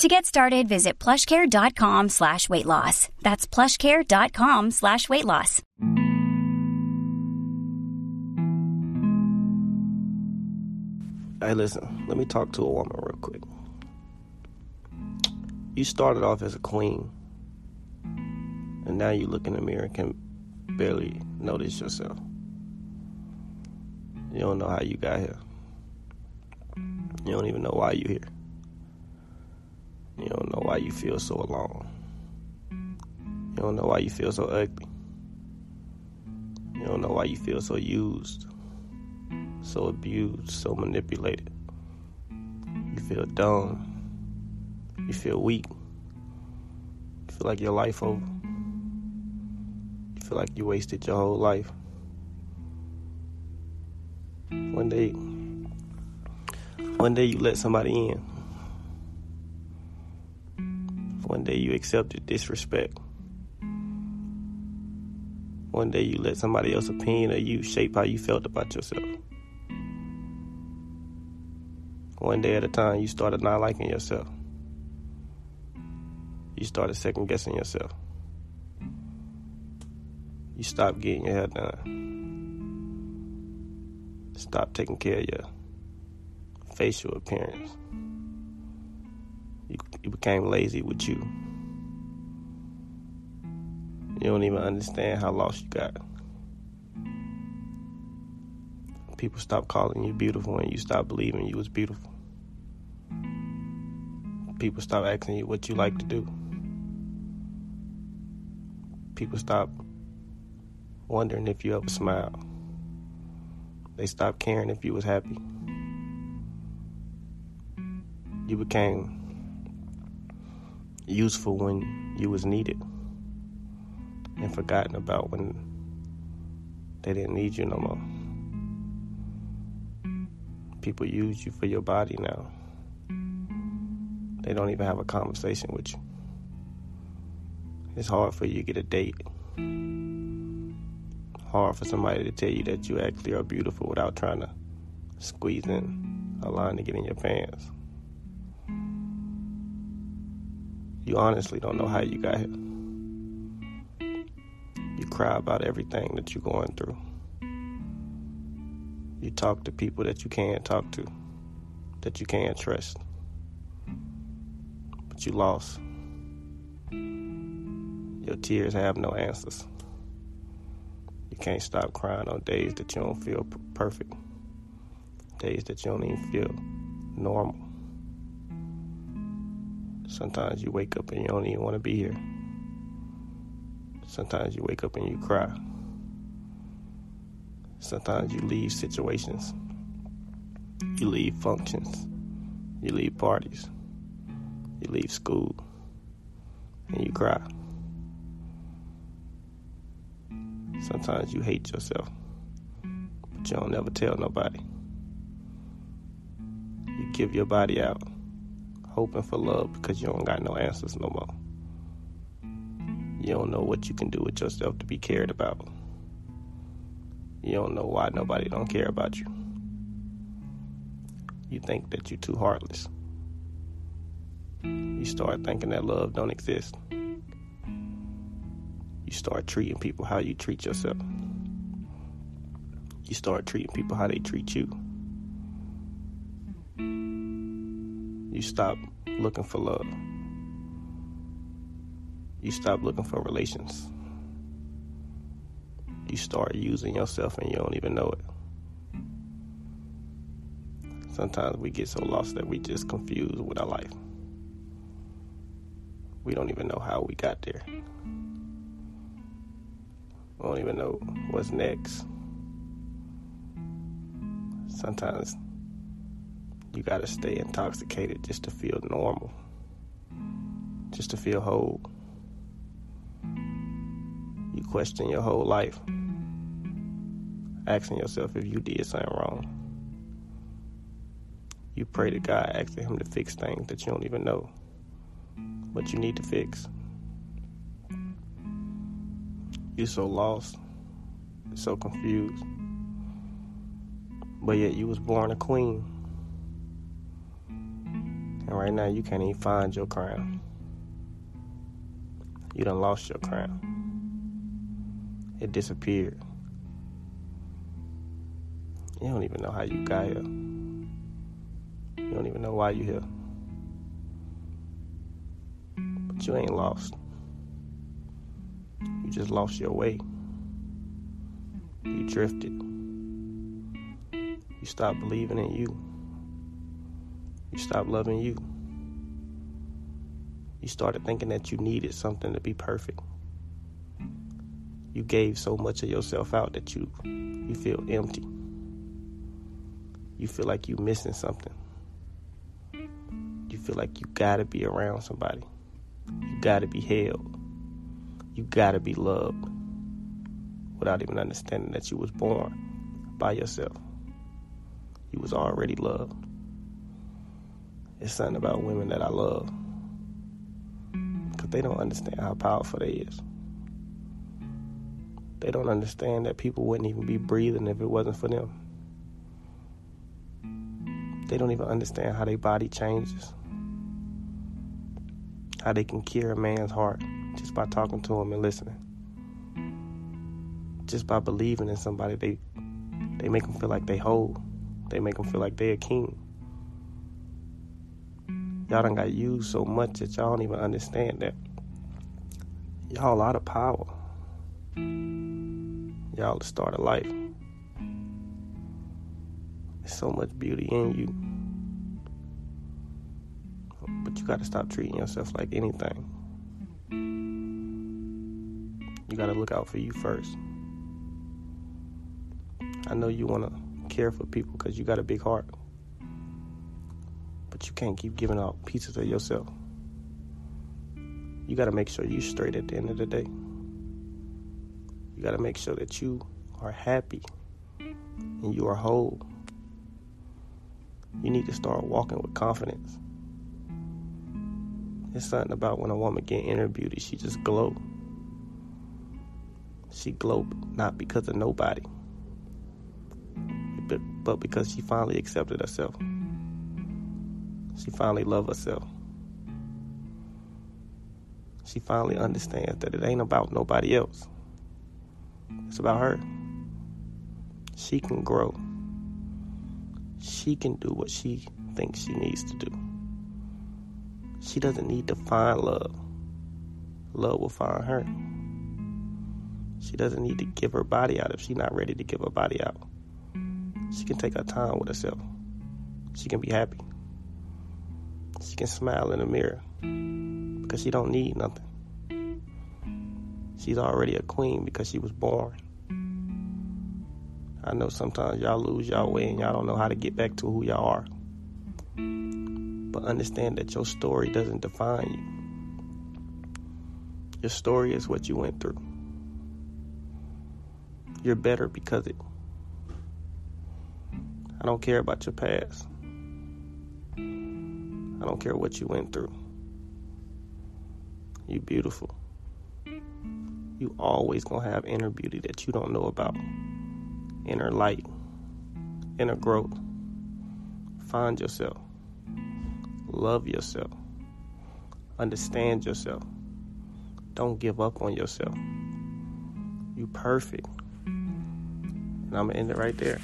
To get started, visit plushcare.com slash weight loss. That's plushcare.com slash weight loss. Hey, listen, let me talk to a woman real quick. You started off as a queen, and now you look in the mirror and can barely notice yourself. You don't know how you got here. You don't even know why you're here. You don't know why you feel so alone. You don't know why you feel so ugly. You don't know why you feel so used, so abused, so manipulated. You feel dumb. You feel weak. You feel like your life over. You feel like you wasted your whole life. One day, one day you let somebody in. One day you accepted disrespect. One day you let somebody else's opinion of you shape how you felt about yourself. One day at a time, you started not liking yourself. You started second guessing yourself. You stopped getting your hair done. Stop taking care of your facial appearance. You, became lazy with you. You don't even understand how lost you got. People stop calling you beautiful and you stop believing you was beautiful. People stop asking you what you like to do. People stop wondering if you ever smile. They stopped caring if you was happy. You became useful when you was needed and forgotten about when they didn't need you no more. People use you for your body now. They don't even have a conversation with you. It's hard for you to get a date. Hard for somebody to tell you that you actually are beautiful without trying to squeeze in a line to get in your pants. You honestly don't know how you got here. You cry about everything that you're going through. You talk to people that you can't talk to, that you can't trust. But you lost. Your tears have no answers. You can't stop crying on days that you don't feel perfect, days that you don't even feel normal. Sometimes you wake up and you don't even want to be here. Sometimes you wake up and you cry. Sometimes you leave situations. You leave functions. You leave parties. You leave school. And you cry. Sometimes you hate yourself. But you don't ever tell nobody. You give your body out hoping for love because you don't got no answers no more. You don't know what you can do with yourself to be cared about. You don't know why nobody don't care about you. You think that you're too heartless. You start thinking that love don't exist. You start treating people how you treat yourself. You start treating people how they treat you. You stop looking for love. You stop looking for relations. You start using yourself and you don't even know it. Sometimes we get so lost that we just confused with our life. We don't even know how we got there. We don't even know what's next. Sometimes you gotta stay intoxicated just to feel normal, just to feel whole. You question your whole life, asking yourself if you did something wrong. You pray to God, asking Him to fix things that you don't even know, but you need to fix. You're so lost, so confused, but yet you was born a queen, and right now you can't even find your crown. You done lost your crown. It disappeared. You don't even know how you got here. You don't even know why you're here. But you ain't lost. You just lost your way. You drifted. You stopped believing in you. You stopped loving you. You started thinking that you needed something to be perfect. You gave so much of yourself out that you you feel empty. You feel like you're missing something You feel like you gotta be around somebody. You gotta be held. You gotta be loved without even understanding that you was born by yourself. You was already loved. It's something about women that I love. Because they don't understand how powerful they is. They don't understand that people wouldn't even be breathing if it wasn't for them. They don't even understand how their body changes how they can cure a man's heart just by talking to him and listening. Just by believing in somebody, they they make them feel like they whole. They make them feel like they're a king. Y'all done got used so much that y'all don't even understand that y'all out of power. Y'all the start of life. There's so much beauty in you. But you gotta stop treating yourself like anything. You gotta look out for you first. I know you wanna care for people because you got a big heart. But you can't keep giving out pieces of yourself. You gotta make sure you're straight at the end of the day. You gotta make sure that you are happy and you are whole. You need to start walking with confidence. It's something about when a woman get beauty, she just glow. She glow not because of nobody, but because she finally accepted herself. She finally loved herself. She finally understands that it ain't about nobody else. It's about her. She can grow. She can do what she thinks she needs to do. She doesn't need to find love. Love will find her. She doesn't need to give her body out if she's not ready to give her body out. She can take her time with herself. She can be happy. She can smile in the mirror because she don't need nothing. She's already a queen because she was born. I know sometimes y'all lose y'all way and y'all don't know how to get back to who y'all are. But understand that your story doesn't define you. Your story is what you went through. You're better because it. I don't care about your past. I don't care what you went through. You beautiful. You always gonna have inner beauty that you don't know about. Inner light. Inner growth. Find yourself. Love yourself. Understand yourself. Don't give up on yourself. You perfect. And I'm to end it right there.